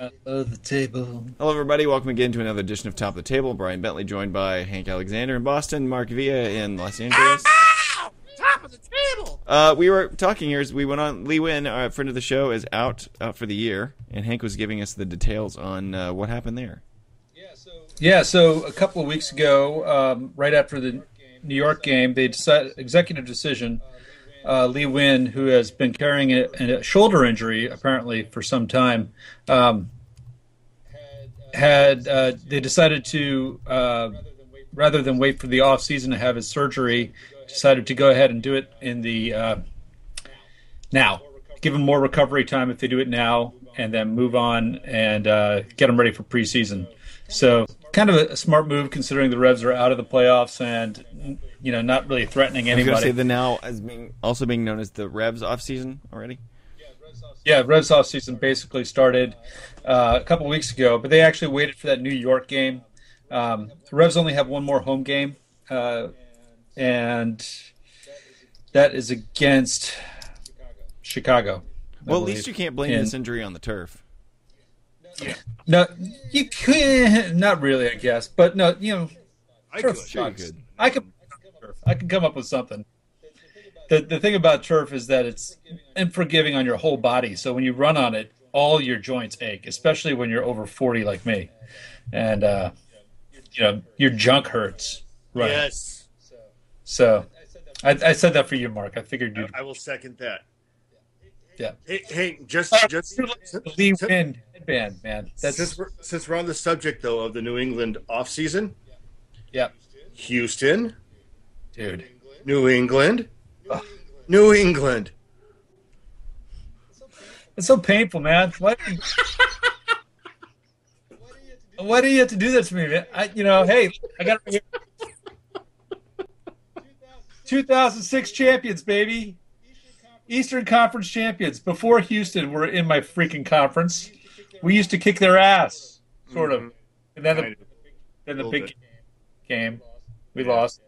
Uh, the table. Hello, everybody. Welcome again to another edition of Top of the Table. Brian Bentley joined by Hank Alexander in Boston, Mark Villa in Los Angeles. Top of the table. Uh, we were talking here as we went on. Lee Nguyen, our friend of the show, is out out for the year, and Hank was giving us the details on uh, what happened there. Yeah, so a couple of weeks ago, um, right after the New York game, they decided executive decision. Uh, Lee Nguyen, who has been carrying a, a shoulder injury apparently for some time, um, had uh, they decided to uh, rather than wait for the off season to have his surgery, decided to go ahead and do it in the uh, now. Give him more recovery time if they do it now, and then move on and uh, get him ready for preseason. So kind of a, smart move considering the Revs are out of the playoffs and you know not really threatening anybody. I was going to say the now as being also being known as the Revs off season already. Yeah, Revs off season basically started uh, a couple weeks ago, but they actually waited for that New York game. Um, the Revs only have one more home game, uh, and that is against Chicago. I Well, at least you can't blame And- this injury on the turf. No, you can not really, I guess, but no, you know, I turf could. Sucks. could. I could, I can come up with something. The the thing about turf is that it's unforgiving on your whole body. So when you run on it, all your joints ache, especially when you're over forty like me, and uh, you know your junk hurts. Right. Yes, So I, I said that for you, Mark. I figured you'd. I will second that. Yeah. Hey, hey just just The Lee Nguyen headband, man. That's since we're since we're on the subject though of the New England off season, yeah, Houston, dude. New England, New England. It's so painful, man. Why? Do you, why do you have to do that to me, man? I, you know, hey, I got 2006 champions, baby. Eastern Conference champions. Before Houston were in my freaking conference, we used to kick their ass, sort of. And then the, then the big game, we lost.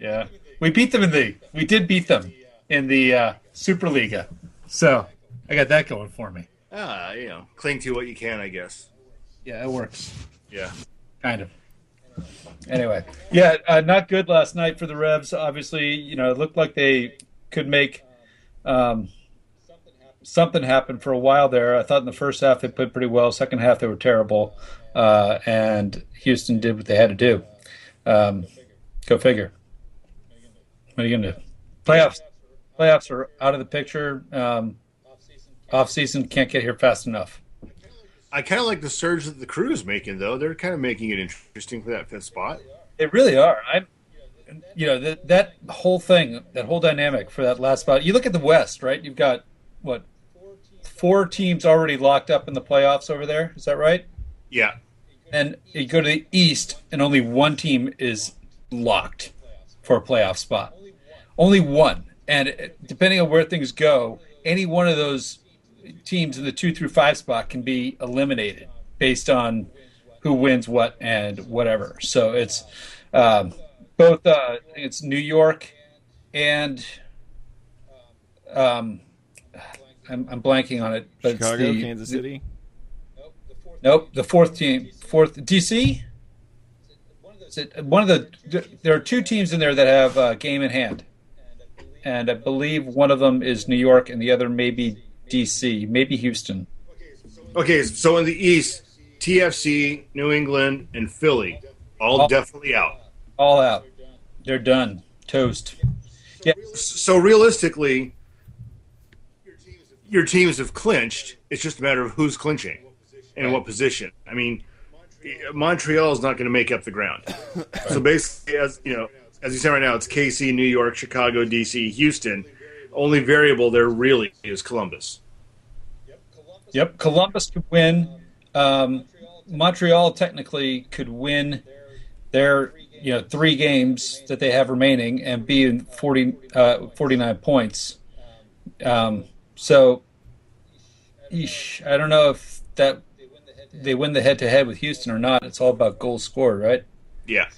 Yeah, we beat them in the. We did beat them in the uh, Superliga. So I got that going for me. Ah, you know, cling to what you can, I guess. Yeah, it works. Yeah. Kind of. Anyway, yeah, uh, not good last night for the Revs. Obviously, you know, it looked like they could make um, something happen for a while there. I thought in the first half they played pretty well. Second half they were terrible, uh, and Houston did what they had to do. Um, go figure. What are you going to do? Playoffs. Playoffs are out of the picture. Um, off season can't get here fast enough. I kind of like the surge that the crew is making, though. They're kind of making it interesting for that fifth spot. They really are. I, you know, that that whole thing, that whole dynamic for that last spot. You look at the West, right? You've got what four teams already locked up in the playoffs over there. Is that right? Yeah. And you go to the East, and only one team is locked for a playoff spot. Only one. And uh, depending on where things go, any one of those teams in the two through five spot can be eliminated based on who wins what and whatever. So it's um, both. Uh, it's New York and um, I'm, I'm blanking on it. But Chicago, the- Kansas City. Nope, the fourth team, fourth DC. Is it one of the? There are two teams in there that have uh, game in hand, and I believe one of them is New York, and the other may be DC, maybe Houston. Okay, so in the East, TFC, New England, and Philly, all Oh. definitely out. All out, they're done, toast. Yeah, So realistically, your teams have clinched. It's just a matter of who's clinching and what position. I mean, Montreal is not going to make up the ground. So basically, as you know, as you said right now, it's KC, New York, Chicago, DC, Houston. Only variable there really is Columbus. Yep, Columbus could win. Um, Montreal technically could win their you know three games that they have remaining and be in 40, uh, 49 points. Um, so, eesh, I don't know if that they win the head to head with Houston or not. It's all about goals scored, right? Yeah.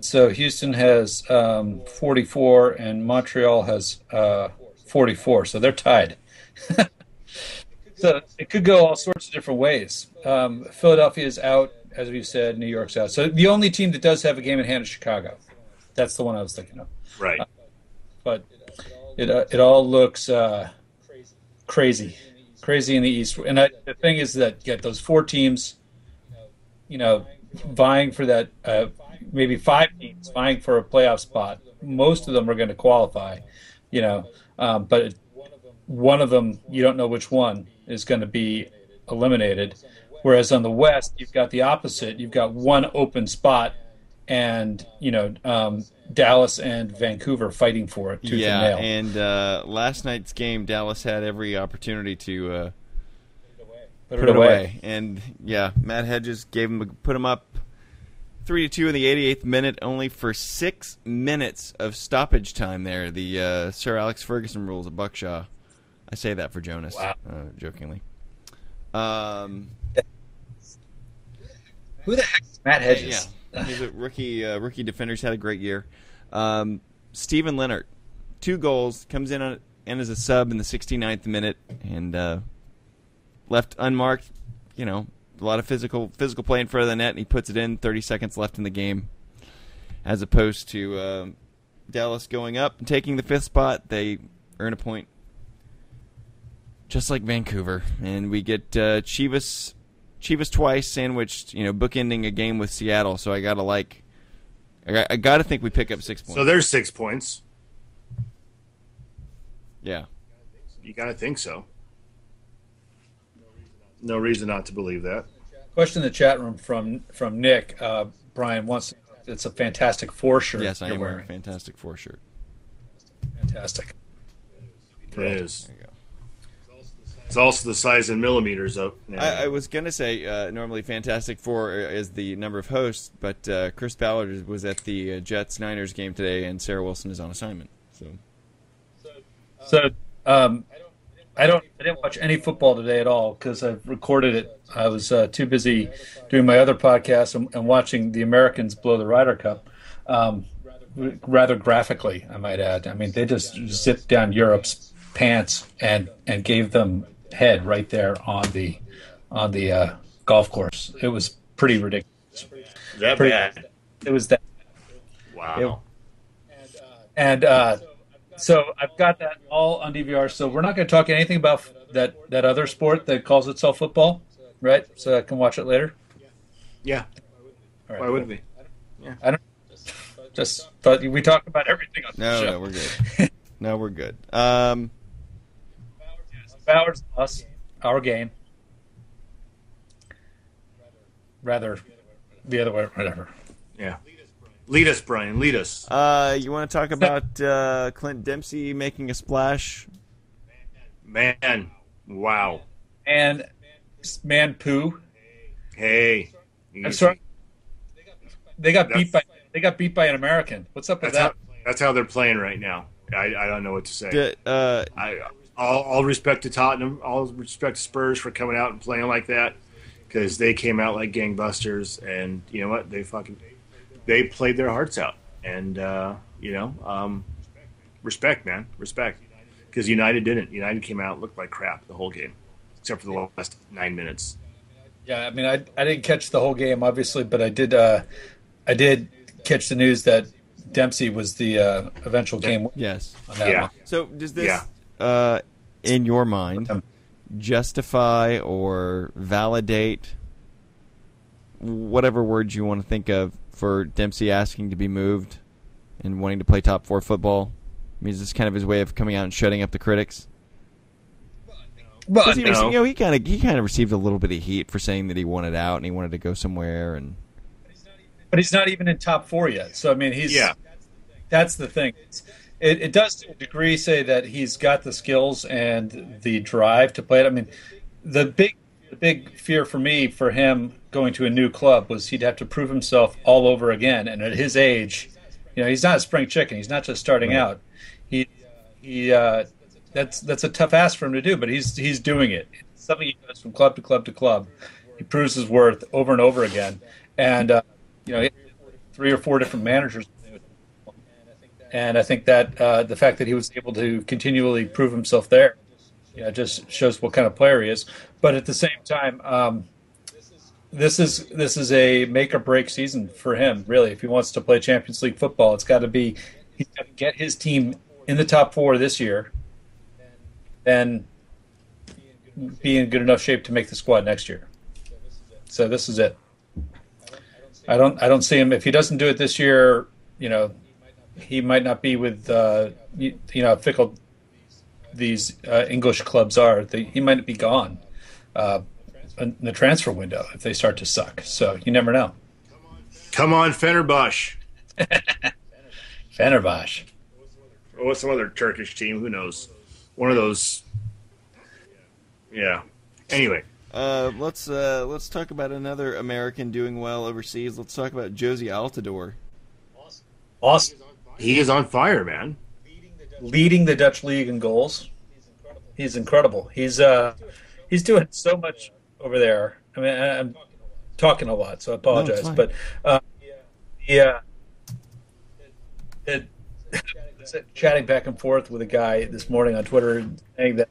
So Houston has um, 44 and Montreal has uh, 44, so they're tied. so it could go all sorts of different ways. Um, Philadelphia is out, as we've said. New York's out. So the only team that does have a game in hand is Chicago. That's the one I was thinking of. Right. But it uh, it all looks uh, crazy, crazy in the East. And I, the thing is that get those four teams, you know, vying for that, uh, maybe five teams vying for a playoff spot. Most of them are going to qualify, you know, um, but one of them you don't know which one is going to be eliminated. Whereas on the West, you've got the opposite. You've got one open spot, and you know um, Dallas and Vancouver fighting for it. Tooth yeah, and, and uh, last night's game, Dallas had every opportunity to uh, put, put it away. and yeah, Matt Hedges gave him put him up three to two in the 88th minute, only for six minutes of stoppage time. There, the uh, Sir Alex Ferguson rules of Buckshaw. I say that for Jonas, wow. uh, jokingly. Um, Who the heck is Matt Hedges? Yeah, he's a rookie. Uh, rookie defenders had a great year. Um, Steven Leonard, two goals, comes in on, and as a sub in the 69th minute, and uh, left unmarked. You know, a lot of physical physical play in front of the net, and he puts it in. 30 seconds left in the game, as opposed to uh, Dallas going up and taking the fifth spot. They earn a point just like Vancouver, and we get uh, Chivas, Chivas twice sandwiched. You know, bookending a game with Seattle. So I gotta like, I gotta think we pick up six points. So there's six points. Yeah, you gotta think so. No reason not to believe that. Question in the chat room from from Nick uh, Brian wants. It's a fantastic four shirt. Yes, I am wearing a fantastic four shirt. Fantastic. It is. It's also the size in millimeters of. Yeah. I, I, was gonna say uh, normally Fantastic Four is the number of hosts, but uh, Chris Ballard was at the uh, Jets Niners game today, and Sarah Wilson is on assignment. So, so um, I don't I didn't watch any football today at all because I recorded it. I was uh, too busy doing my other podcast and, and, watching the Americans blow the Ryder Cup. Um, rather graphically, I might add. I mean, they just zipped down Europe's pants and and gave them head right there on the on the uh, golf course. It was pretty ridiculous. That pretty, bad. It was that. Wow. It, and uh, so I've got that all on DVR. So we're not going to talk anything about that that other sport that calls itself football, right? So I can watch it later. Yeah. Right, Why wouldn't we? Yeah. I don't. Just thought we talk about everything on no, the show. No, we're good. no, we're good. Um, Bowers us our game. Rather, the other way, whatever. Yeah. Lead us, Brian. Lead us. Uh, you want to talk about uh, Clint Dempsey making a splash? Man, wow. And man, poo. Hey, I'm sorry. They got beat by they got beat by an American. What's up with that's that? How, that's how they're playing right now. I, I don't know what to say. The, uh, I all, all respect to Tottenham, all respect to Spurs for coming out and playing like that because they came out like gangbusters, and you know what? They fucking they played their hearts out, and uh, you know, um, respect, man, respect, because United didn't. United came out looked like crap the whole game, except for the last nine minutes. Yeah, I mean, I I didn't catch the whole game, obviously, but I did. Uh, I did catch the news that Dempsey was the uh, eventual game. Winner. Yes. Yeah. One. So does this, Yeah. uh, in your mind, justify or validate whatever words you want to think of for Dempsey asking to be moved and wanting to play top four football? I mean, is this kind of his way of coming out and shutting up the critics? Well, 'Cause he, no. you know, he kind of he kind of received a little bit of heat for saying that he wanted out and he wanted to go somewhere and but he's not even in top four yet. So I mean, he's Yeah. That's the thing. It's, it, it does to a degree say that he's got the skills and the drive to play it. I mean, the big the big fear for me for him going to a new club was he'd have to prove himself all over again. And at his age, you know, he's not a spring chicken. He's not just starting Right. out. He he uh, that's that's a tough ask for him to do, but he's he's doing it. It's something he does from club to club to club. He proves his worth over and over again, and uh, you know, three or four different managers. And I think that uh, the fact that he was able to continually prove himself there You know, just shows what kind of player he is. But at the same time, um, this is this is a make or break season for him. Really, if he wants to play Champions League football, it's got to be he's got to get his team in the top four this year, then be in good enough shape to make the squad next year. So this is it. I don't I don't see him if he doesn't do it this year. You know, he might not be with uh, you, you know fickle these uh, English clubs are. They, he might be gone uh, in the transfer window if they start to suck. So you never know. Come on, Fenerbahce. Fenerbahce. Or what's some other Turkish team? Who knows? One of those. Yeah. Anyway, Uh, let's uh, let's talk about another American doing well overseas. Let's talk about Jozy Altidore. Awesome. he is on fire, man. Leading the Dutch league in goals. He's incredible. He's uh he's doing so much over there. I mean, I'm talking a lot, so I apologize. fine. but uh, yeah, it, chatting back and forth with a guy this morning on Twitter saying that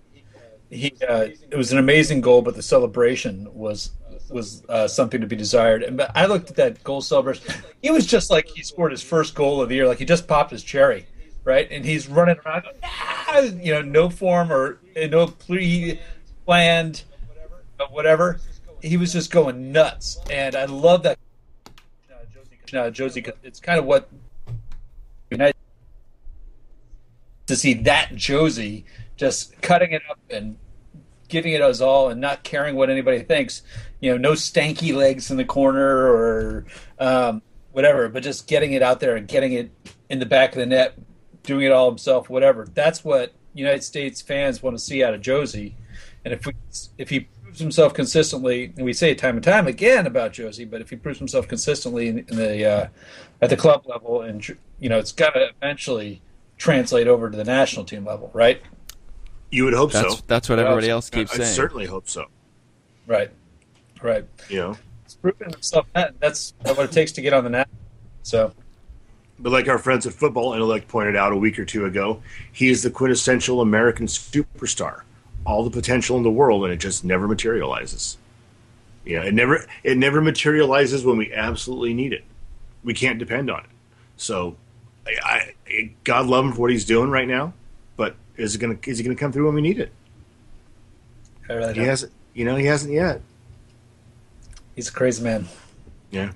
he uh, it was an amazing goal, but the celebration was was uh, something to be desired. And but I looked at that goal celebration. He was just like he scored his first goal of the year, like he just popped his cherry, right? And he's running around, "Ah!" you know, no form or no pre planned, but whatever. He was just going nuts, and I love that. Uh, Jozy, uh, it's kind of what to see that Jozy just cutting it up and giving it us all and not caring what anybody thinks. You know, no stanky legs in the corner or um, whatever, but just getting it out there and getting it in the back of the net, doing it all himself, whatever. That's what United States fans want to see out of Jozy. And if we, if he proves himself consistently, and we say it time and time again about Jozy, but if he proves himself consistently in, in the uh, at the club level, and you know, it's got to eventually translate over to the national team level, right? You would hope That's so. that's what everybody else keeps I saying. I certainly hope so. Right, right. You know, It's proven himself. That, that's what it takes to get on the net. So but like our friends at Football Intellect pointed out a week or two ago, he is the quintessential American superstar. All the potential in the world, and it just never materializes. You know, it never it never materializes when we absolutely need it. We can't depend on it. So, I, I God love him for what he's doing right now, but is it gonna is he gonna come through when we need it? I really He hasn't. You know, he hasn't yet. he's a crazy man. Yeah.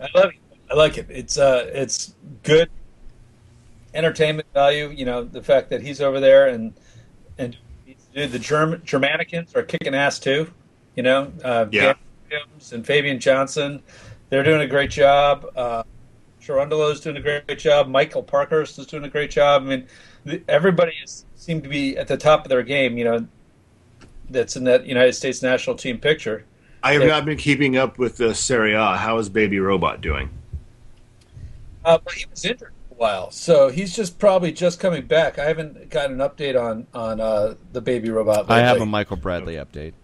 I love it. I like it. It's uh, it's good entertainment value. You know, the fact that he's over there and and dude, the German Germanicans are kicking ass too. You know, uh, Yeah. Williams and Fabian Johnson, they're doing a great job. Uh, Sharundalo's doing a great, job. Michael Parkhurst is doing a great job. I mean, the, everybody is, seemed to be at the top of their game. You know, that's in that United States national team picture. I have Yeah. not been keeping up with the Serie A. How is Baby Robot doing? Uh, but he was injured while, so he's just probably just coming back. I haven't got an update on on uh, the baby robot. I have a Michael Bradley update.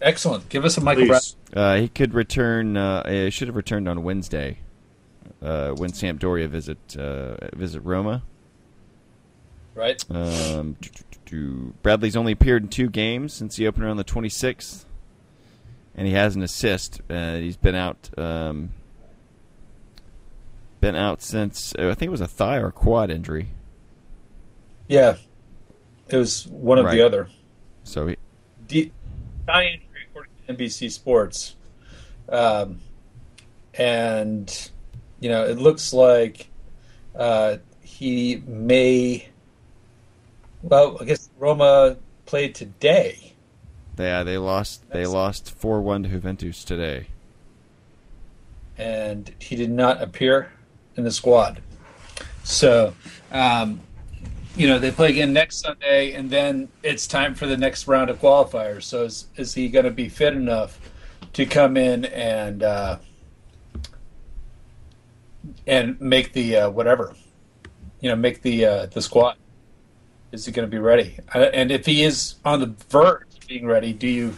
Excellent. Give us a Michael Please. Uh, he could return. Uh, he should have returned on Wednesday uh, when Sampdoria visit uh, visit Roma. Right? Um, do- do- do- Bradley's only appeared in two games since the opener on the 26th, and he has an assist. Uh, he's been out. Um, been out since uh, I think it was a thigh or quad injury. Yeah, it was one of the other. So he, D- thigh injury according to NBC Sports, um, and you know it looks like uh, he may. Well, I guess Roma played today. yeah, they lost. They That's- lost four one to Juventus today. and he did not appear in the squad. So, um, you know, they play again next Sunday, and then it's time for the next round of qualifiers. So, is, is he going to be fit enough to come in and uh, and make the uh, whatever, you know, make the uh, the squad? Is he going to be ready? Uh, and if he is on the verge of being ready, do you?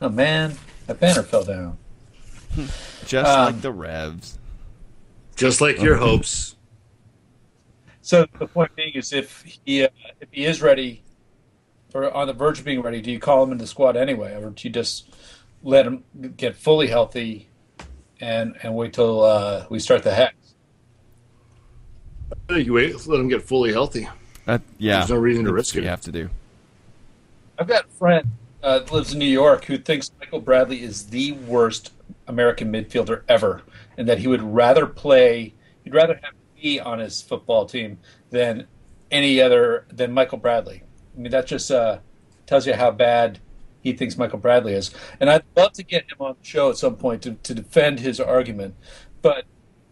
Oh man, that banner fell down. Just Um, like the Revs. Just like your hopes. So the point being is, if he uh, if he is ready or on the verge of being ready, do you call him in the squad anyway, or do you just let him get fully healthy and and wait till uh, we start the hex? I think you wait, let him get fully healthy. Uh, yeah, There's no reason to risk it. You have to do. I've got a friend uh, that lives in New York who thinks Michael Bradley is the worst American midfielder ever, and that he would rather play, he'd rather have me on his football team than any other than Michael Bradley. I mean, that just uh, tells you how bad he thinks Michael Bradley is. And I'd love to get him on the show at some point to, to defend his argument, but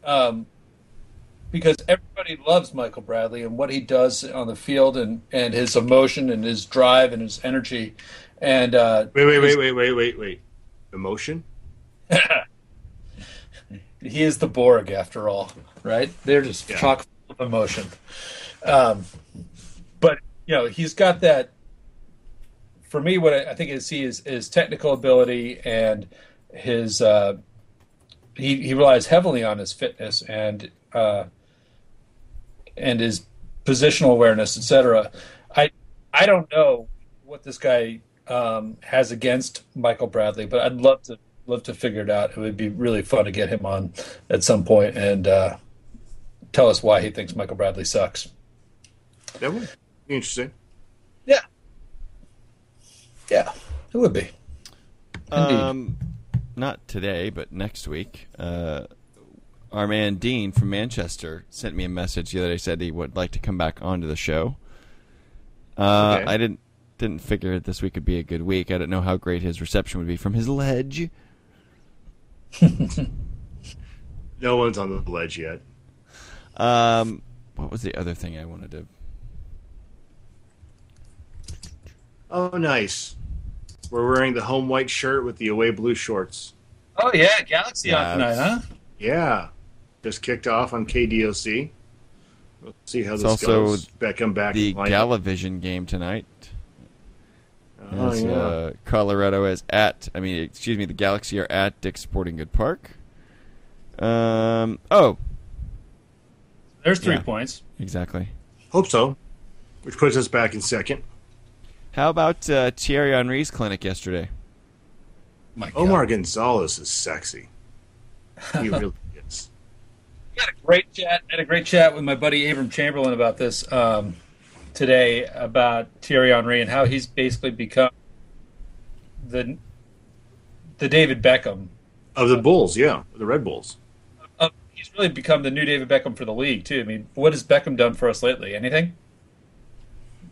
um, because everybody loves Michael Bradley and what he does on the field and, and his emotion and his drive and his energy. And uh, Wait, wait, wait, wait, wait, wait, wait. Emotion? he is the Borg after all, right? They're just Yeah. chock full of emotion. Um, but you know, he's got that. For me, what I, I think I see is his technical ability and his. Uh, he he relies heavily on his fitness and uh, and his positional awareness, etc. I I don't know what this guy um, has against Michael Bradley, but I'd love to love to figure it out. It would be really fun to get him on at some point and uh, tell us why he thinks Michael Bradley sucks. That would be interesting. Yeah, yeah, it would be. Indeed. Um, not today, but next week. Uh, our man Dean from Manchester sent me a message the other day. Said he would like to come back onto the show. Uh, Okay. I didn't didn't figure this week would be a good week. I don't know how great his reception would be from his ledge. No one's on the ledge yet. Um, what was the other thing I wanted to? Oh, nice. We're wearing the home white shirt with the away blue shorts. Oh yeah, Galaxy Yeah, on tonight, huh? Yeah. Just kicked off on KDOC. We'll see how It's this also goes. Beckham back. The in lineup. Galavision game tonight. Oh, As, yeah. uh, Colorado is at. I mean, excuse me. The Galaxy are at Dick's Sporting Good Park. Um. Oh, There's three Yeah. points. exactly. Hope so. Which puts us back in second. How about uh, Thierry Henry's clinic yesterday? My God. Omar Gonzalez is sexy. He really is. I had a great chat. Had a great chat with my buddy Abram Chamberlain about this um, today about Thierry Henry and how he's basically become the the David Beckham. Of the Bulls, yeah. The Red Bulls. Uh, he's really become the new David Beckham for the league too. I mean, what has Beckham done for us lately? Anything?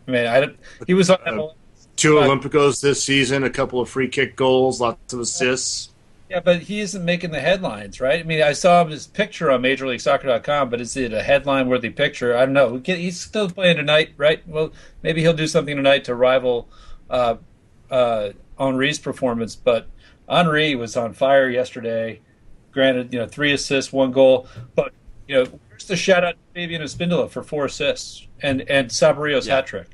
I mean, I don't, he was on MLS. Two Olympicos this season, a couple of free kick goals, lots of assists. Yeah, but he isn't making the headlines, right? I mean, I saw his picture on MajorLeagueSoccer.com, but is it a headline-worthy picture? I don't know. He's still playing tonight, right? Well, maybe he'll do something tonight to rival uh, uh, Henry's performance. But Henri was on fire yesterday. Granted, you know, three assists, one goal. But you know, where's the shout out to Fabian Espindola for four assists and and Saborio's Yeah. hat trick?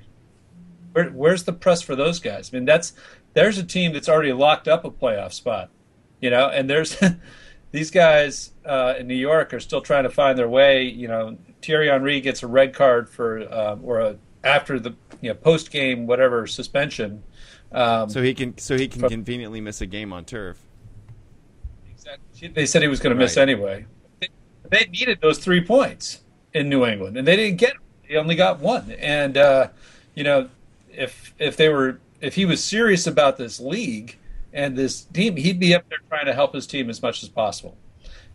Where, where's the press for those guys? I mean, that's there's a team that's already locked up a playoff spot you know and there's these guys uh, in new york are still trying to find their way you know thierry henry gets a red card for um, or a, after the you know post game whatever suspension um, So he can. So he can From- conveniently miss a game on turf. exactly- they said he was going to miss anyway they, they needed those three points in new england and they didn't get them. they only got one and uh, you know if if they were if he was serious about this league and this team he'd be up there trying to help his team as much as possible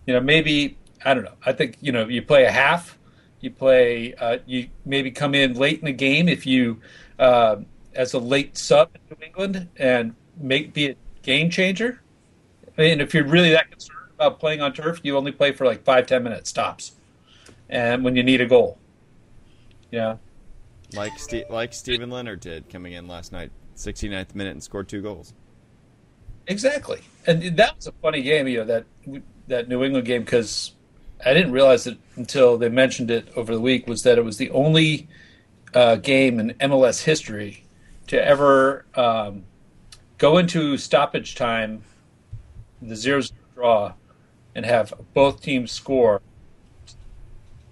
you know, maybe I don't know. I think you know you play a half, you play, uh, you maybe come in late in the game if you uh, as a late sub in New England and make be a game changer. I mean, if you're really that concerned about playing on turf, you only play for like five ten minutes stops, and when you need a goal, yeah. Like Ste- like Steven Leonard did coming in last night, 69th minute, and scored two goals. Exactly, and that was a funny game, you know that that New England game because I didn't realize it until they mentioned it over the week was that it was the only uh, game in MLS history to ever um, go into stoppage time, the zero zero draw, and have both teams score,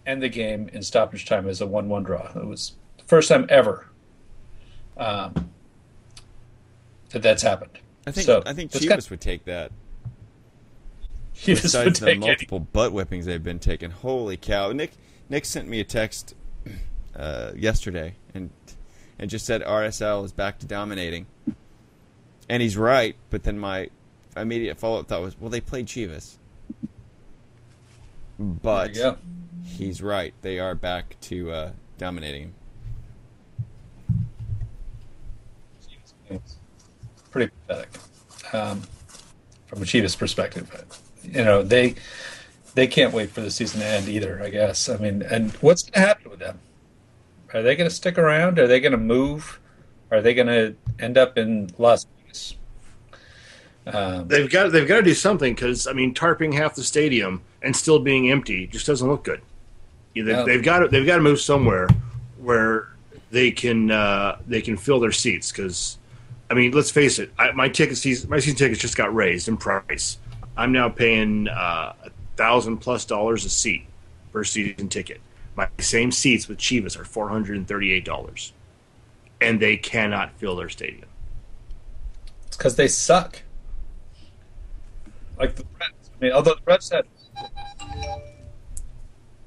end the game in stoppage time as a one one draw. It was the first time ever. Um, that that's happened. I think So, I think Chivas kind- would take that. Chivas would Besides the take any- multiple butt whippings they've been taking, holy cow! Nick Nick sent me a text uh, yesterday and and just said RSL is back to dominating, and he's right. But then my immediate follow up thought was, well, they played Chivas, but There you go. he's right. They are back to uh, dominating. It's pretty pathetic um, from a Chivas perspective. You know, they they can't wait for the season to end either. I guess. I mean, and what's going to happen with them? Are they going to stick around? Are they going to move? Are they going to end up in Las Vegas? Um, They've got they've got to do something because I mean, tarping half the stadium and still being empty just doesn't look good. They, No. They've got to they've got to move somewhere where they can uh, they can fill their seats because I mean, let's face it, I, my ticket season my season tickets just got raised in price. I'm now paying uh, a thousand plus dollars a seat for a season ticket. My same seats with Chivas are four hundred and thirty eight dollars, and they cannot fill their stadium. It's because they suck. Like the Reds. I mean, although the Reds had.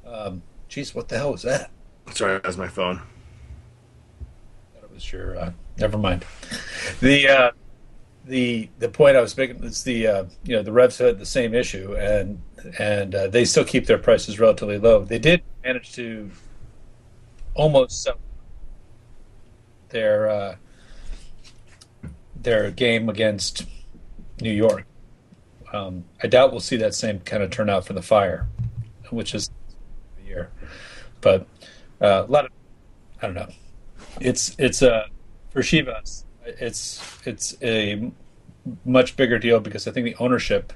Um, geez, what the hell was that? Sorry, that's my phone. Was your. Uh, never mind. The uh, the the point I was making is the uh, you know the Revs had the same issue and and uh, they still keep their prices relatively low. They did manage to almost sell their uh, their game against New York. Um, I doubt we'll see that same kind of turnout for the Fire, which is the year. But uh, a lot of I don't know. It's it's a for Chivas. It's it's a much bigger deal because I think the ownership,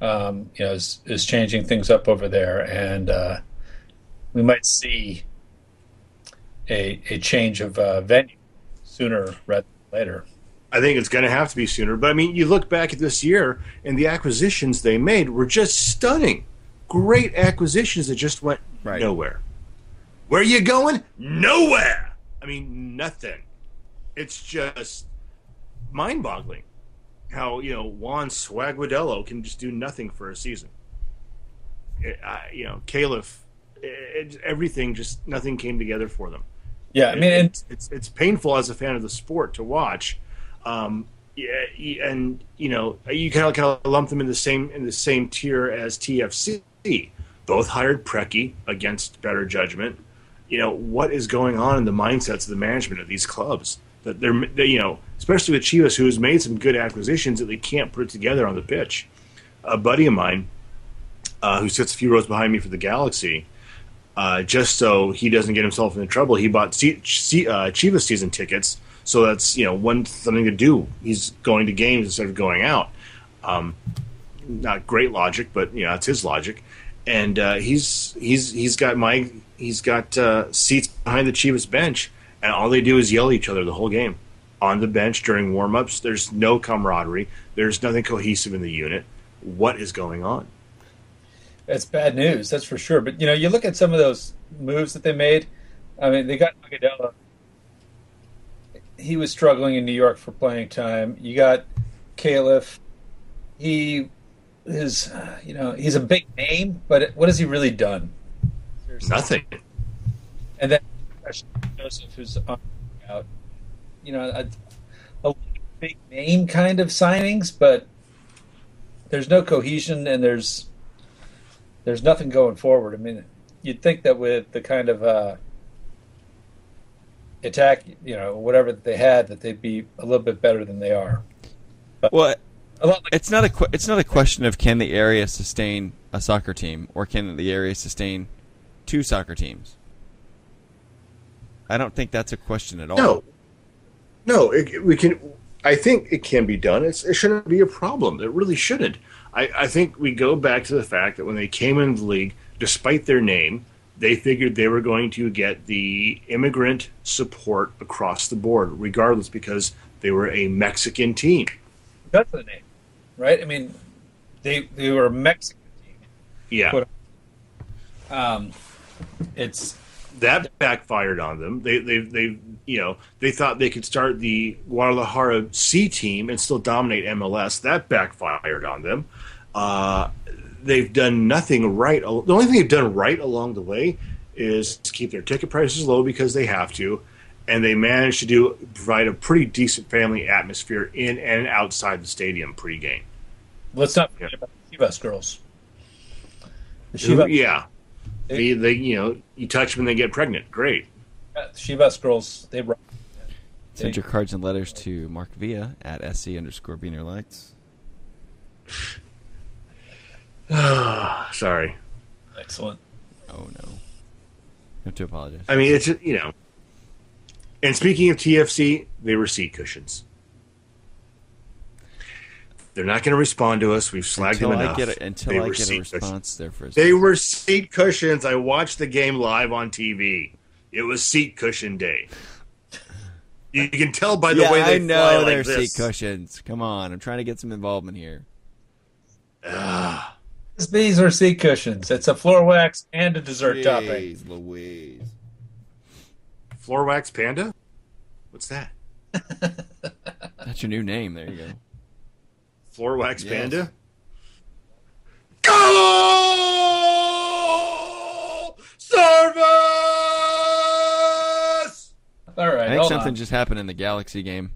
um, you know, is is changing things up over there, and uh, we might see a a change of uh, venue sooner rather than later. I think it's going to have to be sooner. But I mean, you look back at this year, and the acquisitions they made were just stunning. Great acquisitions that just went Right. nowhere. Where are you going? Nowhere. I mean, nothing. It's just mind-boggling how you know Juan Agudelo can just do nothing for a season. It, I, you know, Caliph, eh, it, eh, everything just nothing came together for them Yeah, I mean, and it's, it's it's painful as a fan of the sport to watch. Um, yeah, and you know you kind of kind of lump them in the same in the same tier as TFC. Both hired Preki against better judgment. You know what is going on in the mindsets of the management of these clubs that they're they, you know especially with Chivas who has made some good acquisitions that they can't put together on the pitch. A buddy of mine uh, who sits a few rows behind me for the Galaxy uh, just so he doesn't get himself into trouble, he bought C- C- uh, Chivas season tickets. So that's you know one something to do. He's going to games instead of going out. Um, not great logic, but you know that's his logic. And uh, he's he's he's got my he's got uh, seats behind the Chivas bench, and all they do is yell at each other the whole game on the bench during warm ups. There's no camaraderie. There's nothing cohesive in the unit. What is going on? That's bad news, that's for sure. But you know, you look at some of those moves that they made. I mean, they got Agudelo. He was struggling in New York for playing time. You got Caliph. He is, uh, you know, he's a big name, but what has he really done? Nothing. And then Joseph, who's out. You know, a, a big name kind of signings, but there's no cohesion and there's there's nothing going forward. I mean, you'd think that with the kind of uh, attack, you know, whatever that they had, that they'd be a little bit better than they are. Well, A lot like it's not a que- it's not a question of can the area sustain a soccer team or can the area sustain two soccer teams. I don't think that's a question at all. No, no, it, we can. I think it can be done. It's, it shouldn't be a problem. It really shouldn't. I, I think we go back to the fact that when they came into the league, despite their name, they figured they were going to get the immigrant support across the board, regardless, because they were a Mexican team. that's the name, right? I mean, they they were a Mexican team. Yeah, Um, it's that backfired on them. They they they you know, they thought they could start the Guadalajara C team and still dominate MLS. That backfired on them. Uh, they've done nothing right. The only thing they've done right along the way is to keep their ticket prices low because they have to, and they managed to do provide a pretty decent family atmosphere in and outside the stadium pregame. Let's not forget about the Chivas girls. The Chivas, yeah, they, they you know you touch them and they get pregnant. Great. the Chivas girls, they rock. Send your cards and letters to Mark Villa at sc underscore Beaner Lights. Sorry. Excellent. Oh no. You have to apologize. I mean, it's you know. And speaking of TFC, they were seat cushions. They're not going to respond to us. We've slagged until them I enough. get a, until They I were get a seat response cushions. there first. They were seat cushions. I watched the game live on TV. It was seat cushion day. You can tell by the yeah, way they I know fly they're this. seat cushions. Come on, I'm trying to get some involvement here. These are seat cushions. It's a floor wax and a dessert topping. Jeez Louise. Floor wax panda. What's that? That's your new name. There you go. Floor wax Yes. panda. Goal! Service! All right, I think hold something on. just happened in the Galaxy game.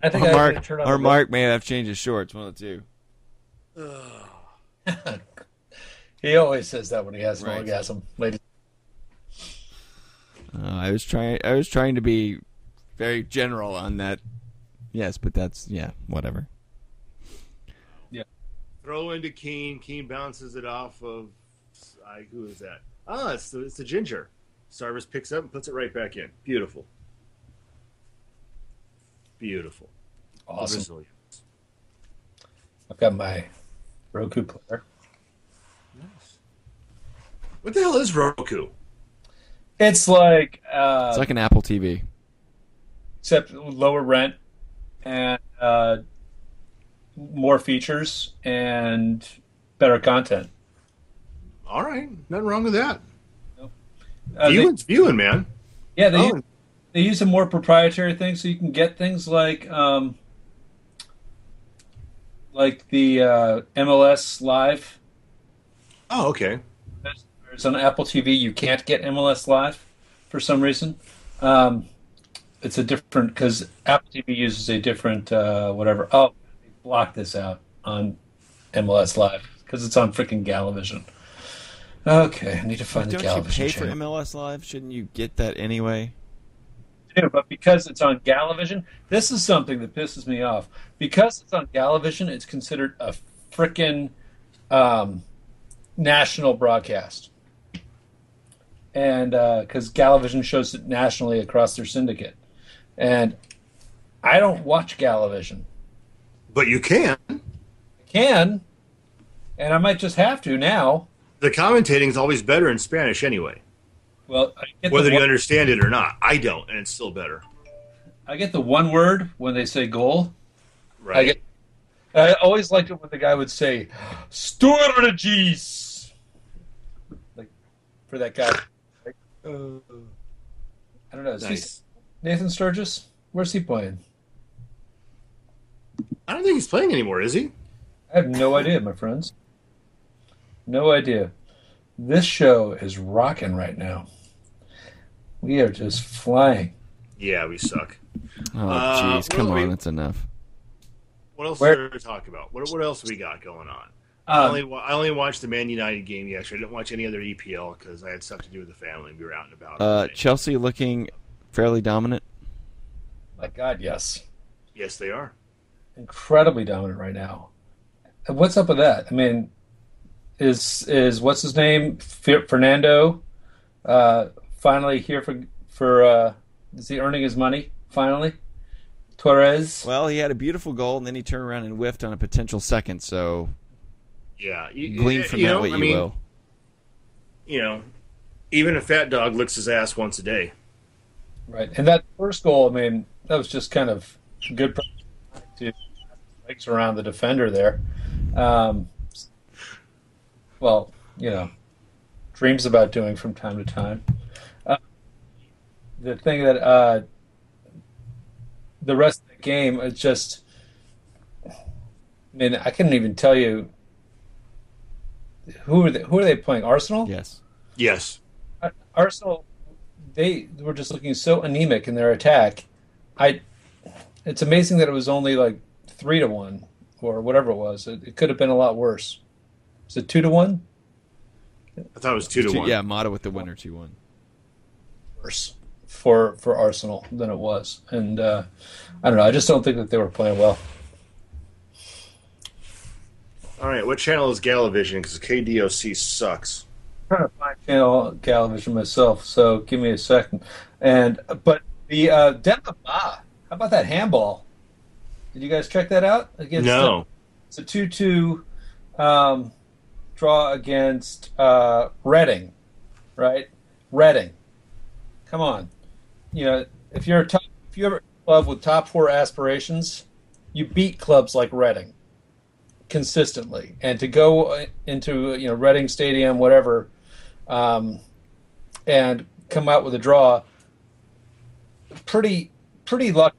I think Or I Mark, turn on or the- Mark may have changed his shorts. One of the two. He always says that when he has an Right. orgasm, ladies. Uh, I was trying. I was trying to be very general on that. Yes, but that's yeah, whatever. Throw into Keane. Keane bounces it off of. I, who is that? Ah, it's the, it's the ginger. Sarvas picks up and puts it right back in. Beautiful. Beautiful. Awesome. Brazilian. I've got my Roku player. Nice. What the hell is Roku? It's like, uh, It's like an Apple TV. except lower rent and uh, more features and better content. All right, nothing wrong with that. Uh, they- viewing, man. yeah, they Oh, use, they use a more proprietary thing, so you can get things like um, like the uh, MLS Live. oh, okay. It's on Apple TV. You can't get MLS Live for some reason. Um, it's a different because Apple TV uses a different uh, whatever. Oh, blocked this out on MLS Live because it's on freaking Galavision. Okay, I need to find the Galavision. Don't you pay for. MLS Live? Shouldn't you get that anyway? do, but because it's on Galavision, this is something that pisses me off. Because it's on Galavision, it's considered a frickin' um, national broadcast. And because Galavision shows it nationally across their syndicate. And I don't watch Galavision. But you can. I can, and I might just have to now. The commentating is always better in Spanish anyway, Well, I get, whether the you understand it or not. I don't, and it's still better. I get the one word when they say goal. Right. I get. I always liked it when the guy would say "Sturgis," like for that guy. Uh, I don't know. Is he nice. Nathan Sturgis? Where's he playing? I don't think he's playing anymore, is he? I have no idea, my friends. No idea. This show is rocking right now. We are just flying. Yeah, we suck. Oh, Uh, jeez, what come on, we- that's enough. What else Where- is there to talk about? What, what else we got going on? I, Um, only, I only watched the Man United game yesterday. I didn't watch any other EPL because I had stuff to do with the family and we were out and about. Uh. Chelsea looking fairly dominant. my God, yes, yes, they are. Incredibly dominant right now. What's up with that? I mean, is is what's his name? F- Fernando, uh, finally here for for uh, is he earning his money finally? Torres. Well, he had a beautiful goal, and then he turned around and whiffed on a potential second. So Yeah. You, glean from you that know, what you mean, will. You know, even a fat dog licks his ass once a day. Right, and that first goal, I mean, that was just kind of good to legs around the defender there. Um, well, you know, dreams about doing from time to time. Uh, the thing that uh, the rest of the game is just. I mean, I couldn't even tell you who are they, who are they playing? Arsenal. Yes. Yes. Arsenal. They were just looking so anemic in their attack. I. It's amazing that it was only like three to one or whatever it was. It, it could have been a lot worse. Is it two to one? I thought it was two to Two- one. yeah, Mata with the winner, two one. Worse for for Arsenal than it was, and uh, I don't know. I just don't think that they were playing well. All right. What channel is Galavision? Because KDOC sucks. trying to find channel Galavision myself, so give me a second. And but the uh, Demba Ba, how about that handball? Did you guys check that out? Against No. it's a two-two um, draw against uh, Reading, right? Reading, come on. You know, if you're a top, if you're a club with top four aspirations, you beat clubs like Reading consistently, and to go into you know Reading Stadium, whatever, um, and come out with a draw. Pretty, pretty lucky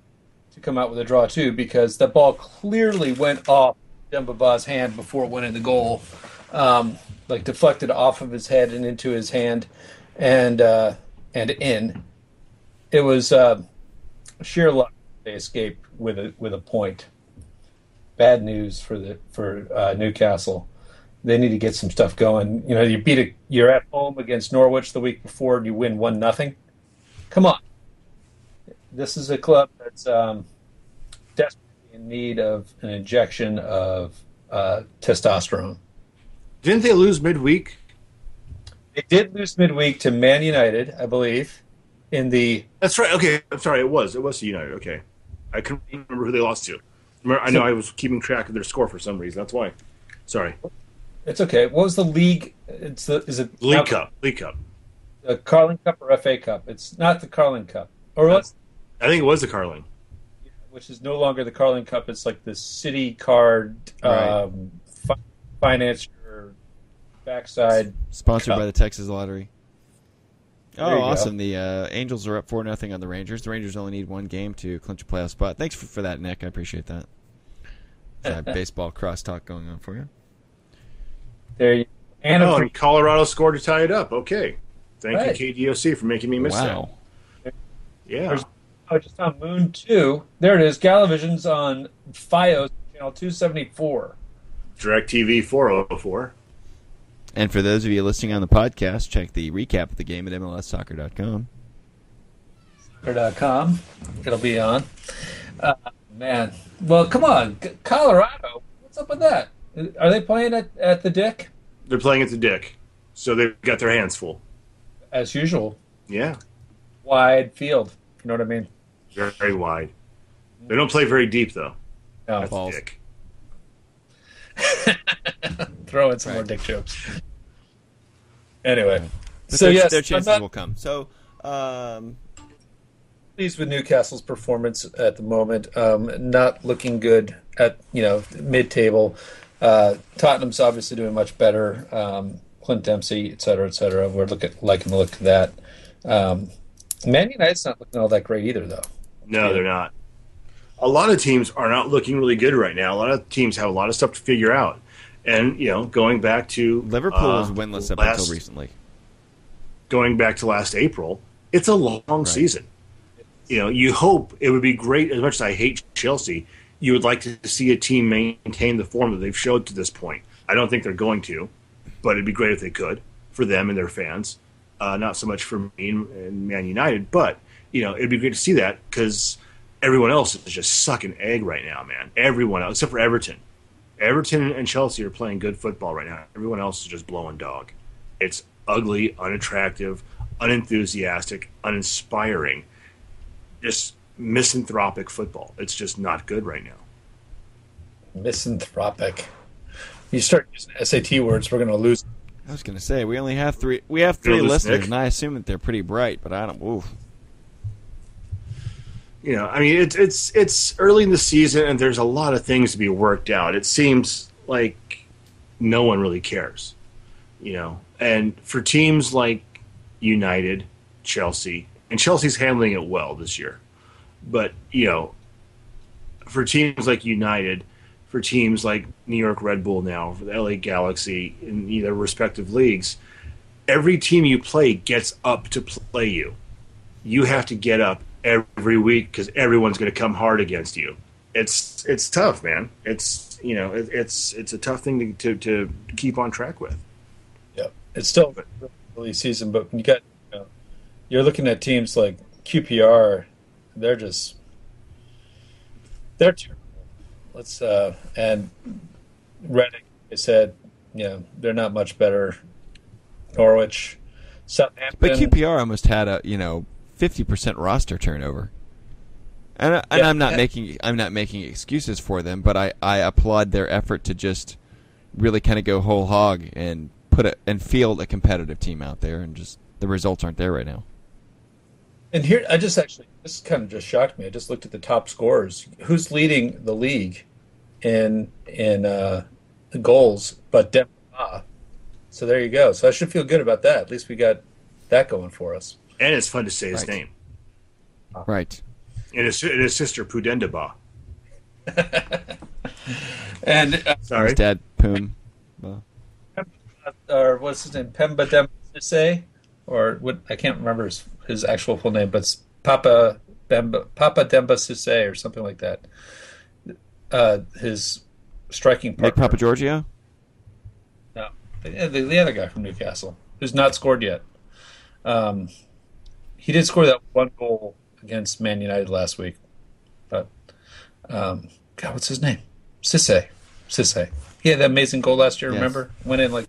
to come out with a draw too, because the ball clearly went off Demba Ba's hand before it went in the goal, um, like deflected off of his head and into his hand, and uh, and in. It was uh, sheer luck they escaped with a with a point. Bad news for the for uh, Newcastle. They need to get some stuff going. You know, you beat a you're at home against Norwich the week before and you win one nothing. Come on, this is a club that's um, desperately in need of an injection of uh, testosterone. Didn't they lose midweek? They did lose midweek to Man United, I believe, in the That's right. Okay. I'm sorry. It was. It was United. Okay. I couldn't remember who they lost to. I know I was keeping track of their score for some reason. That's why. Sorry. It's okay. What was the league? It's the is it League Cup. League Cup. The Carling Cup or FA Cup? It's not the Carling Cup, or what's I think it was the Carling. which is no longer the Carling Cup. It's like the City Card Right. um, fi- finance your backside. Sponsored Cup. by the Texas Lottery. Oh, you go. awesome! The uh, Angels are up four nothing on the Rangers. The Rangers only need one game to clinch a playoff spot. Thanks for, for that, Nick. I appreciate that. Uh, baseball crosstalk going on for you. There, you, and Oh, a and Colorado scored to tie it up. Okay. Thank Right. you, KDOC, for making me miss Wow. that. Yeah. There's- oh, just on Moon Two. There it is. Galavision's on FiOS channel two seventy four. DirecTV 404. And for those of you listening on the podcast, check the recap of the game at MLSsoccer.com. com. It'll be on. Uh, man, well, come on, Colorado. What's up with that? Are they playing at, at the Dick They're playing at the Dick. So they've got their hands full. as usual? Yeah. Wide field. You know what I mean? Very, very wide. They don't play very deep, though. No, That's Balls. Dick. throw in some more dick jokes. Anyway, But so their, yes, their chances not will come. So, um, pleased with Newcastle's performance at the moment. Um, not looking good at you know mid table. Uh, Tottenham's obviously doing much better. Um, Clint Dempsey, et cetera, et cetera. We're looking liking the look of that. Um, Man United's not looking all that great either, though. No, Yeah. they're not. A lot of teams are not looking really good right now. A lot of teams have a lot of stuff to figure out. And, you know, going back to Liverpool uh, was winless up last- until recently. going back to last April, it's a long season. You know, you hope it would be great. As much as I hate Chelsea, you would like to see a team maintain the form that they've showed to this point. I don't think they're going to, but it'd be great if they could for them and their fans. Uh, not so much for me and Man United, but you know, it'd be great to see that because everyone else is just sucking egg right now, man. Everyone else, except for Everton. Everton and Chelsea are playing good football right now. Everyone else is just blowing dog. It's ugly, unattractive, unenthusiastic, uninspiring, just misanthropic football. It's just not good right now. Misanthropic. You start using SAT words, we're going to lose. I was going to say we only have three. We have three listeners, Nick? and I assume that they're pretty bright. But I don't. Oof. You know, I mean, it's it's it's early in the season, and there's a lot of things to be worked out. It seems like no one really cares, you know. And for teams like United, Chelsea, and Chelsea's handling it well this year. But you know, for teams like United, for teams like New York Red Bull now, for the LA Galaxy in either respective leagues, every team you play gets up to play you. You have to get up every week because everyone's going to come hard against you. It's it's tough, man. It's you know it, it's it's a tough thing to, to, to keep on track with. Yeah, it's still early season, but you got you know, you're looking at teams like QPR, they're just they're terrible. Let's uh, and Reading, they said, you know, they're not much better. Norwich, Southampton, But QPR almost had a you know fifty percent roster turnover, and I- and Yeah, I'm not making I'm not making excuses for them, but I, I applaud their effort to just really kind of go whole hog and put a and field a competitive team out there, and just the results aren't there right now. And here, I just actually, this kind of just shocked me. I just looked at the top scorers. Who's leading the league in in uh, goals? But Demba. So there you go. So I should feel good about that. At least we got that going for us. And it's fun to say his Right. name. Right. And his, and his sister Pudendaba. And uh, Sorry. His dad Pum. Or what's his name? Pemba Dembele, or what? I can't remember his, his actual full name, but it's Papa Bemba, Papa Demba Cisse or something like that. Uh, his striking partner. Nick Papa Giorgio. No, the, the, the other guy from Newcastle who's not scored yet. Um, he did score that one goal against Man United last week, but um, God, what's his name? Cisse. Cisse. He had that amazing goal last year. Yes. Remember, went in like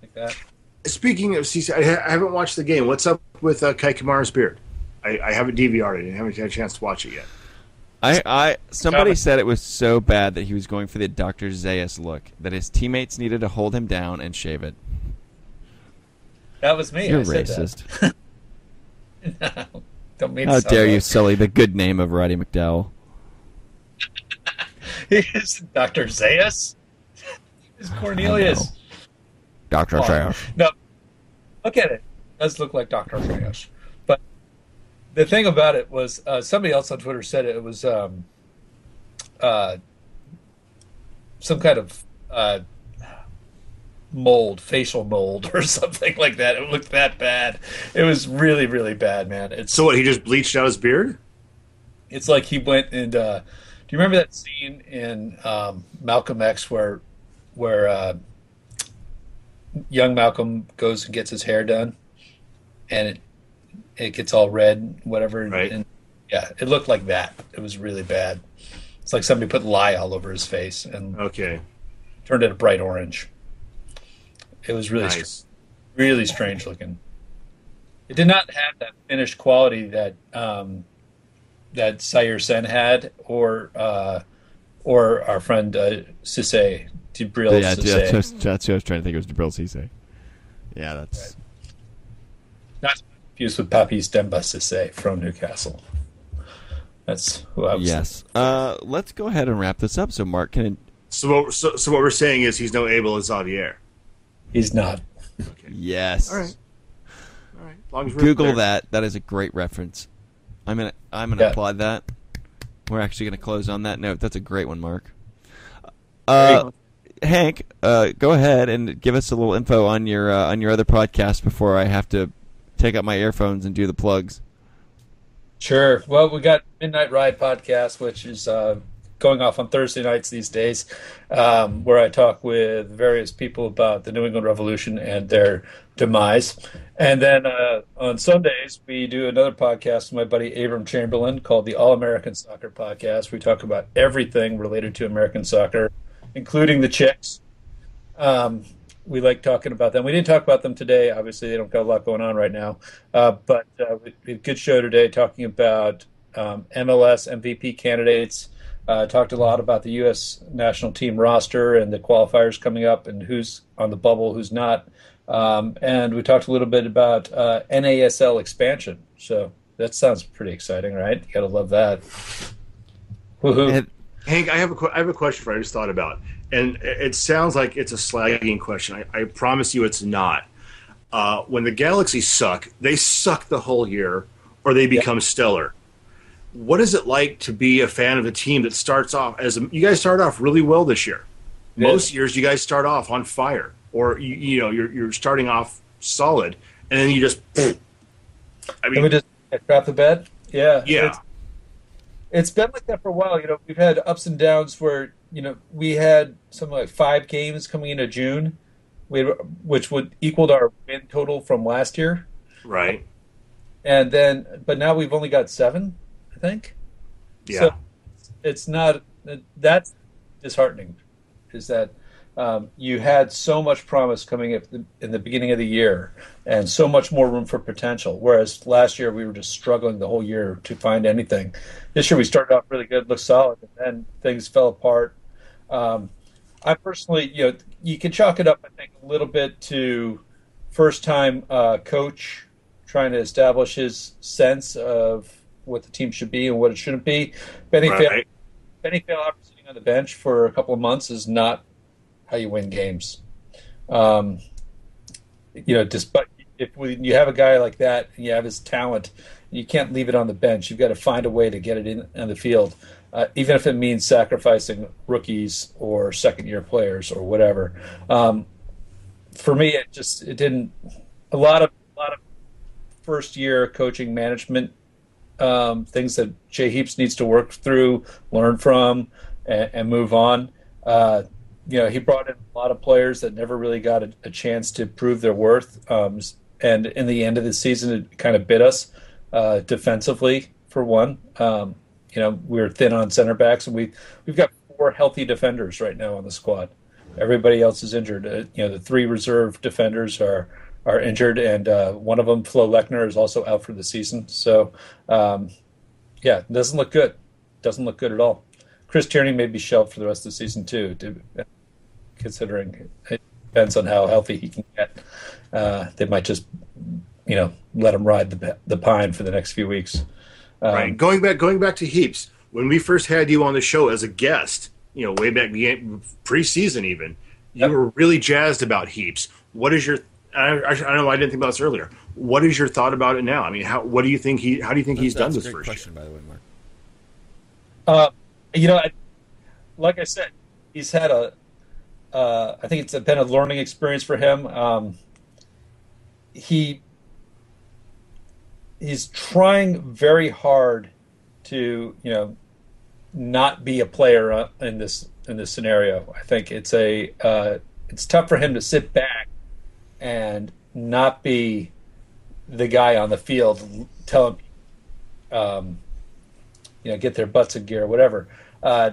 like that. Speaking of CC, I, ha- I haven't watched the game. What's up with uh, Kai Kamara's beard? I, I haven't DVR'd it. I haven't had a chance to watch it yet. I, I somebody said it was so bad that he was going for the Dr. Zaius look that his teammates needed to hold him down and shave it. That was me. You're I said racist. don't mean. How sound dare you sully the good name of Roddy McDowall? He's Doctor Zaius. It's Cornelius. Dr. Oh, Zaius. No, look at it. It does look like Dr. Freyash. But the thing about it was uh, somebody else on Twitter said it, was um, uh, some kind of uh, mold, facial mold or something like that. It looked that bad. It was really, really bad, man. It's So what? He just bleached out his beard? it's like he went and uh, do you remember that scene in um, Malcolm X where where uh, young Malcolm goes and gets his hair done and it it gets all red whatever Right. and yeah it looked like that it was really bad it's like somebody put lye all over his face and Okay, turned it a bright orange it was really str- really strange looking. It did not have that finished quality that um, that Saër Sène had, or uh, or our friend uh, Cisse Djibril yeah, Cisse. that's, that's, that's who I was trying to think. It was Djibril Cisse. Yeah, that's Not to confused with Papiss Demba Cisse from Newcastle. That's who I was. yes. Uh, let's go ahead and wrap this up. So Mark can So what? So, so what we're saying is he's no Abel as Xavier. He's not. yes. All right. All right. Long as Google clear. that. That is a great reference. I'm gonna I'm gonna Yeah. applaud that. We're actually gonna close on that note. That's a great one, Mark. There Uh, Hank, uh, go ahead and give us a little info on your uh, on your other podcast before I have to take out my earphones and do the plugs. Sure. Well, we got Midnight Ride podcast, which is uh, going off on Thursday nights these days, um, where I talk with various people about the New England Revolution and their demise. And then uh, on Sundays, we do another podcast with my buddy Abram Chamberlain called the All American Soccer Podcast. We talk about everything related to American soccer, including the chicks. Um, we like talking about them. We didn't talk about them today. Obviously, they don't got a lot going on right now. Uh, but uh, we, we good show today talking about um, MLS MVP candidates. Uh, talked a lot about the U.S. national team roster and the qualifiers coming up and who's on the bubble, who's not. Um, and we talked a little bit about uh, NASL expansion. So that sounds pretty exciting, right? You got to love that. Woohoo. And- Hank, I have a que- I have a question for you. I just thought about, and it it sounds like it's a slagging question. I, I promise you, it's not. uh, when the Galaxy suck, they suck the whole year, or they become stellar. What is it like to be a fan of a team that starts off as a, you guys start off really well this year? Yeah. Most years, you guys start off on fire, or you, you know you're you're starting off solid, and then you just. I mean, we just crap the bed? Yeah. yeah, It's, it's been like that for a while. You know, we've had ups and downs where you know we had something like five games coming into June, we which would equaled our win total from last year, right, and then but now we've only got seven, think. yeah, So it's not that's disheartening. Is that um, you had so much promise coming the, in the beginning of the year, and so much more room for potential. Whereas last year we were just struggling the whole year to find anything. This year we started off really good, looked solid, and then things fell apart. Um, I personally, you know, you can chalk it up, I think, a little bit to first time uh, coach trying to establish his sense of what the team should be and what it shouldn't be. Benny Fail, right, Benny Feilhaber sitting on the bench for a couple of months is not how you win games. Um, you know, despite if you have a guy like that and you have his talent, you can't leave it on the bench. You've got to find a way to get it in on the field, uh, even if it means sacrificing rookies or second year players or whatever. Um, for me, it just it didn't. A lot of a lot of first year coaching management um, things that Jay Heaps needs to work through, learn from, and, and move on. Uh, you know, he brought in a lot of players that never really got a, a chance to prove their worth. Um, and in the end of the season, it kind of bit us uh, defensively, for one. Um, you know, we were thin on center backs, and we we've got four healthy defenders right now on the squad. Everybody else is injured. Uh, you know, the three reserve defenders are are injured, and uh, one of them, Flo Lechner, is also out for the season. So, um, yeah, it doesn't look good. Doesn't look good at all. Chris Tierney may be shelved for the rest of the season too, considering it depends on how healthy he can get. Uh, they might just, you know, let him ride the the pine for the next few weeks. Um, right. Going back, going back to Heaps. When we first had you on the show as a guest, you know, way back preseason, even you Yep. were really jazzed about Heaps. What is your? I, I, I know I didn't think about this earlier. What is your thought about it now? I mean, how? What do you think he? How do you think he's done this a great first question, year? by the way, Mark. Uh, you know, I, like I said, he's had a. Uh, I think it's been a learning experience for him. Um, he he's trying very hard to you know not be a player uh, in this in this scenario. I think it's a uh, it's tough for him to sit back and not be the guy on the field telling um, you know get their butts in gear, or whatever. Uh,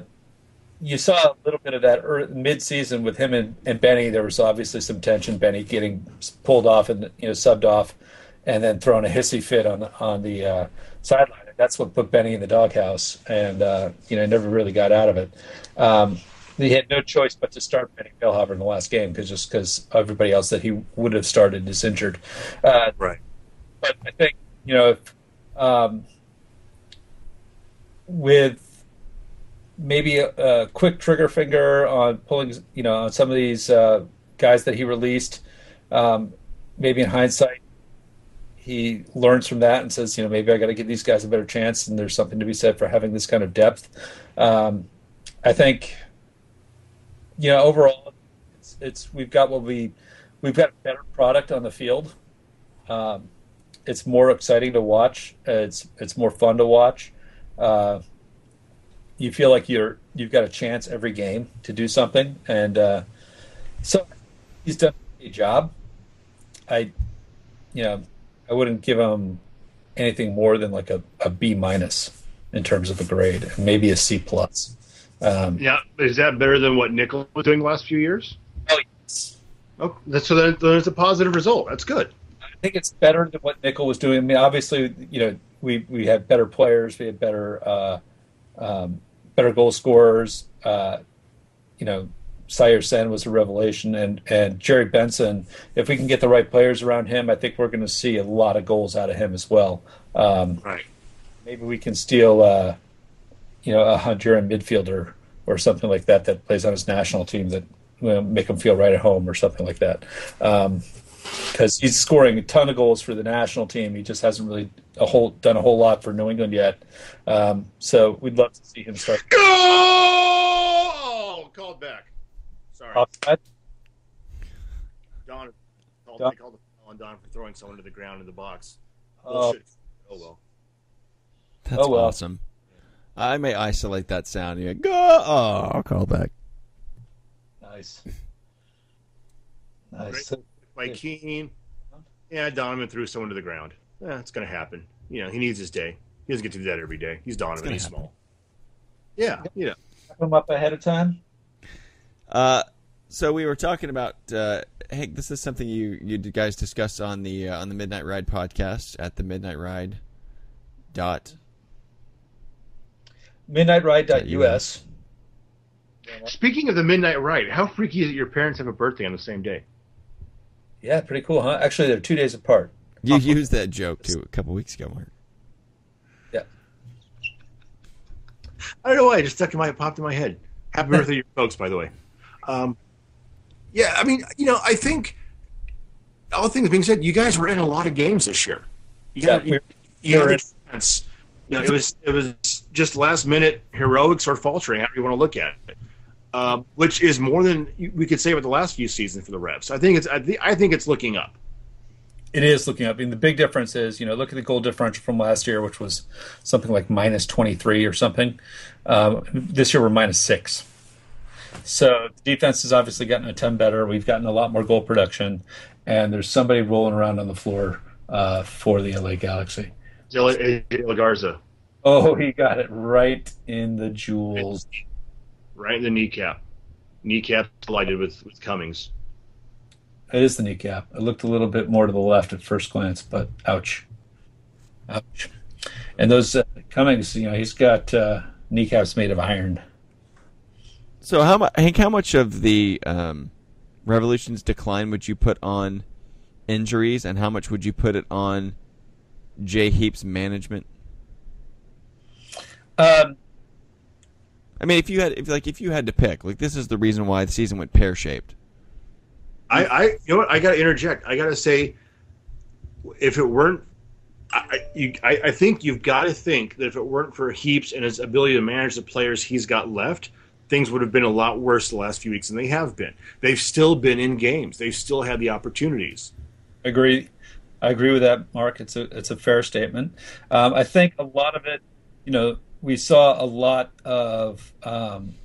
you saw a little bit of that mid-season with him and, and Benny. There was obviously some tension. Benny getting pulled off and you know subbed off, and then throwing a hissy fit on the, on the uh, sideline. That's what put Benny in the doghouse, and uh, you know never really got out of it. Um, he had no choice but to start Benny Feilhaber in the last game because just because everybody else that he would have started is injured. Uh, Right. but I think you know if um, with maybe a, a quick trigger finger on pulling, you know, on some of these uh, guys that he released. Um, maybe in hindsight, he learns from that and says, you know, maybe I got to give these guys a better chance. And there's something to be said for having this kind of depth. Um, I think, you know, overall, it's, it's we've got what we we've got a better product on the field. Um, it's more exciting to watch. It's it's more fun to watch. Uh, you feel like you're you've got a chance every game to do something, and uh, so he's done a job. I, you know, I wouldn't give him anything more than like a, a B minus in terms of a grade, maybe a C plus. Um, Yeah. Is that better than what Nicol was doing the last few years? oh, yes. Oh, that's, so then, it's a positive result. That's good. I think it's better than what Nicol was doing. I mean, obviously, you know, we we had better players, we had better uh, um, better goal scorers. Uh, you know, Saër Sène was a revelation, and and Jerry Bengtson. If we can get the right players around him, I think we're going to see a lot of goals out of him as well. Um, Right. maybe we can steal, uh, you know, a Honduran midfielder or something like that that plays on his national team that you know, make him feel right at home or something like that. Um, because he's scoring a ton of goals for the national team. He just hasn't really a whole done a whole lot for New England yet. Um, so we'd love to see him start. Go! Oh, called back. Sorry, Offside. Don. Called, Don- called on Don for throwing someone to the ground in the box. Oh, Oh well. That's Oh, well. awesome. I may isolate that sound. You go. Oh, I'll call back. nice. Nice. Great. So- By Keane. Yeah, Donovan threw someone to the ground. Yeah, it's going to happen. You know, he needs his day. He doesn't get to do that every day. He's Donovan. He's happen. small. Yeah, you know. Wrap him up ahead of time. Uh, so we were talking about. Uh, Hank, this is something you you guys discussed on the uh, on the Midnight Ride podcast at the Midnight Ride dot. MidnightRide.us. Speaking of the midnight ride, how freaky is it your parents have a birthday on the same day? Yeah, pretty cool, huh? Actually, they're two days apart. You used that joke too a couple weeks ago, Mark. Yeah. I don't know why. It just stuck in my popped in my head. Happy birthday, to you folks, by the way. Um, yeah, I mean, you know, I think all things being said, you guys were in a lot of games this year. You got, Yeah, you, you we're got in- the chance. You know, it was it was just last minute heroics or faltering, however you want to look at it. Um, which is more than we could say about the last few seasons for the Revs. I think it's I, thi- I think it's looking up. It is looking up. I mean, the big difference is, you know, look at the goal differential from last year, which was something like minus 23 or something. Um, this year we're minus six. So the defense has obviously gotten a ton better. We've gotten a lot more goal production, and there's somebody rolling around on the floor uh, for the LA Galaxy. Zilla Garza, Oh, he got it right in the jewels. right in the kneecap. Kneecap collided with with Cummings. It is the kneecap. It looked a little bit more to the left at first glance, but ouch, ouch. And those uh, Cummings, you know, he's got uh, kneecaps made of iron. So how much, Hank? How much of the um, Revolution's decline would you put on injuries, and how much would you put it on Jay Heap's management? Um, I mean, if you had, if like, if you had to pick, like, this is the reason why the season went pear shaped. I, I you know what I got to interject. I got to say, if it weren't, I, I- you, I, I think you've got to think that if it weren't for Heaps and his ability to manage the players he's got left, things would have been a lot worse the last few weeks than they have been. They've still been in games. They've still had the opportunities. I agree. I agree with that, Mark. It's a it's a fair statement. Um, I think a lot of it, you know, we saw a lot of um,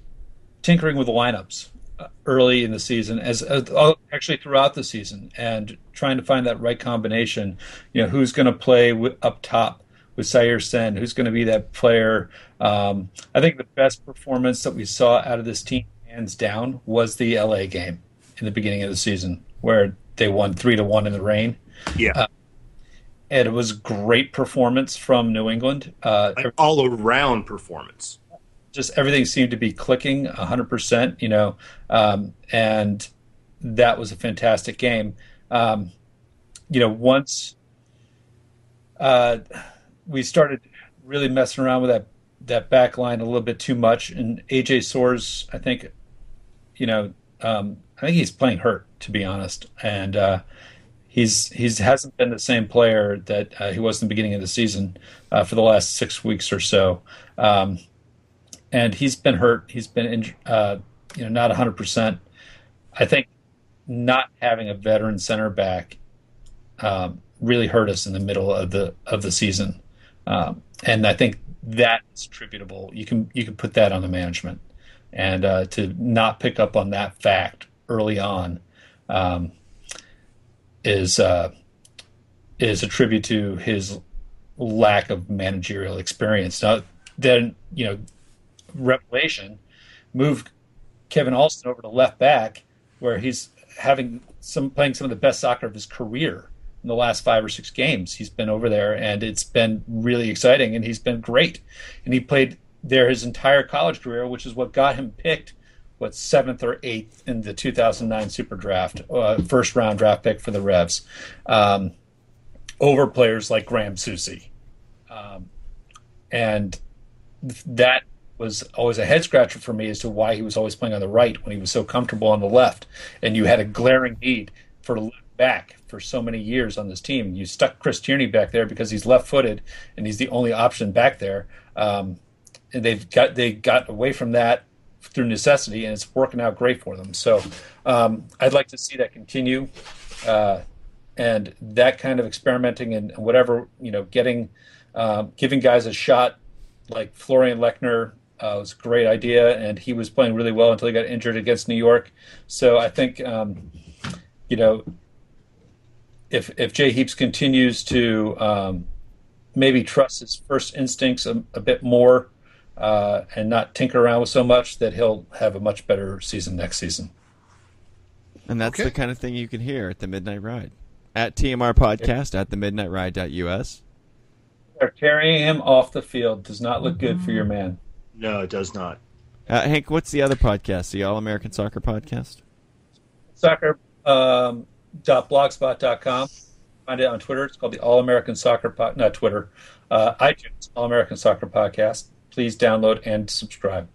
tinkering with the lineups uh, early in the season, as, as uh, actually throughout the season, and trying to find that right combination. You know, who's going to play with, up top with Saër Sène? Who's going to be that player? Um, I think the best performance that we saw out of this team, hands down, was the LA game in the beginning of the season, where they won three to one in the rain Yeah, and it was great performance from New England. Uh, an all around performance. just everything seemed to be clicking 100%, you know, um, and that was a fantastic game. Um, you know, once uh, we started really messing around with that that back line a little bit too much, and AJ Soares, I think, you know, um, I think he's playing hurt to be honest, and uh, he's he's hasn't been the same player that uh, he was in the beginning of the season uh, for the last six weeks or so. Um, and he's been hurt. He's been, inj- uh, you know, not 100. percent I think not having a veteran center back um, really hurt us in the middle of the of the season, um, and I think that is attributable. You can you can put that on the management, and uh, to not pick up on that fact early on um, is uh, is a tribute to his lack of managerial experience. Now, then you know revelation, moved Kevin Alston over to left back, where he's having some playing some of the best soccer of his career in the last five or six games. He's been over there, and it's been really exciting, and he's been great. And he played there his entire college career, which is what got him picked. What seventh or eighth in the 2009 Super Draft, uh, first round draft pick for the Revs, um, over players like Graham Zusi, um, and that was always a head scratcher for me as to why he was always playing on the right when he was so comfortable on the left. And you had a glaring need for left back for for so many years on this team. You stuck Chris Tierney back there because he's left-footed and he's the only option back there. Um, and they've got they got away from that through necessity, and it's working out great for them. So um, I'd like to see that continue, uh, and that kind of experimenting and whatever you know, getting uh, giving guys a shot like Florian Lechner uh, was a great idea, and he was playing really well until he got injured against New York. So I think um, you know if if Jay Heaps continues to um, maybe trust his first instincts a, a bit more uh, and not tinker around with so much, that he'll have a much better season next season. And that's Okay. the kind of thing you can hear at the Midnight Ride. At TMR Podcast, at the midnightride.us. They're carrying him off the field does not look good for your man. No, it does not. Uh, Hank, what's the other podcast? The All American Soccer Podcast? Soccer um, dot blogspot.com. Find it on Twitter. It's called the All American Soccer Pod, not Twitter, uh, iTunes All American Soccer Podcast. Please download and subscribe,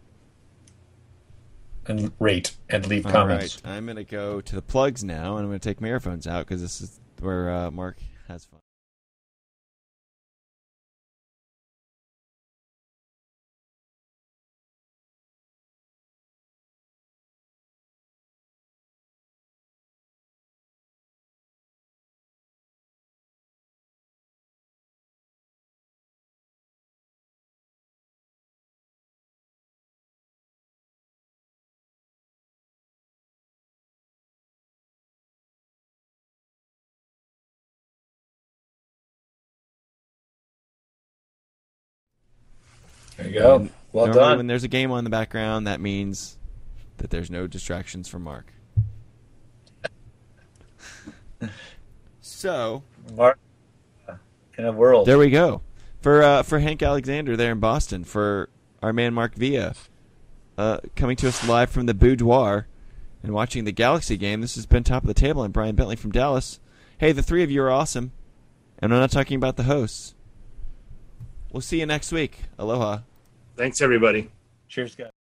and rate and leave All comments. right. I'm going to go to the plugs now, and I'm going to take my earphones out because this is where uh, Mark has fun. You go. Well Normally done. When there's a game on in the background, that means that there's no distractions from Mark. so Mark, in a world. there we go for uh, for Hank Alexander there in Boston for our man Mark Villa, uh, coming to us live from the boudoir and watching the Galaxy game. This has been top of the table and Brian Bentley from Dallas. Hey, the three of you are awesome, and I'm not talking about the hosts. We'll see you next week. Aloha. Thanks, everybody. Cheers, guys.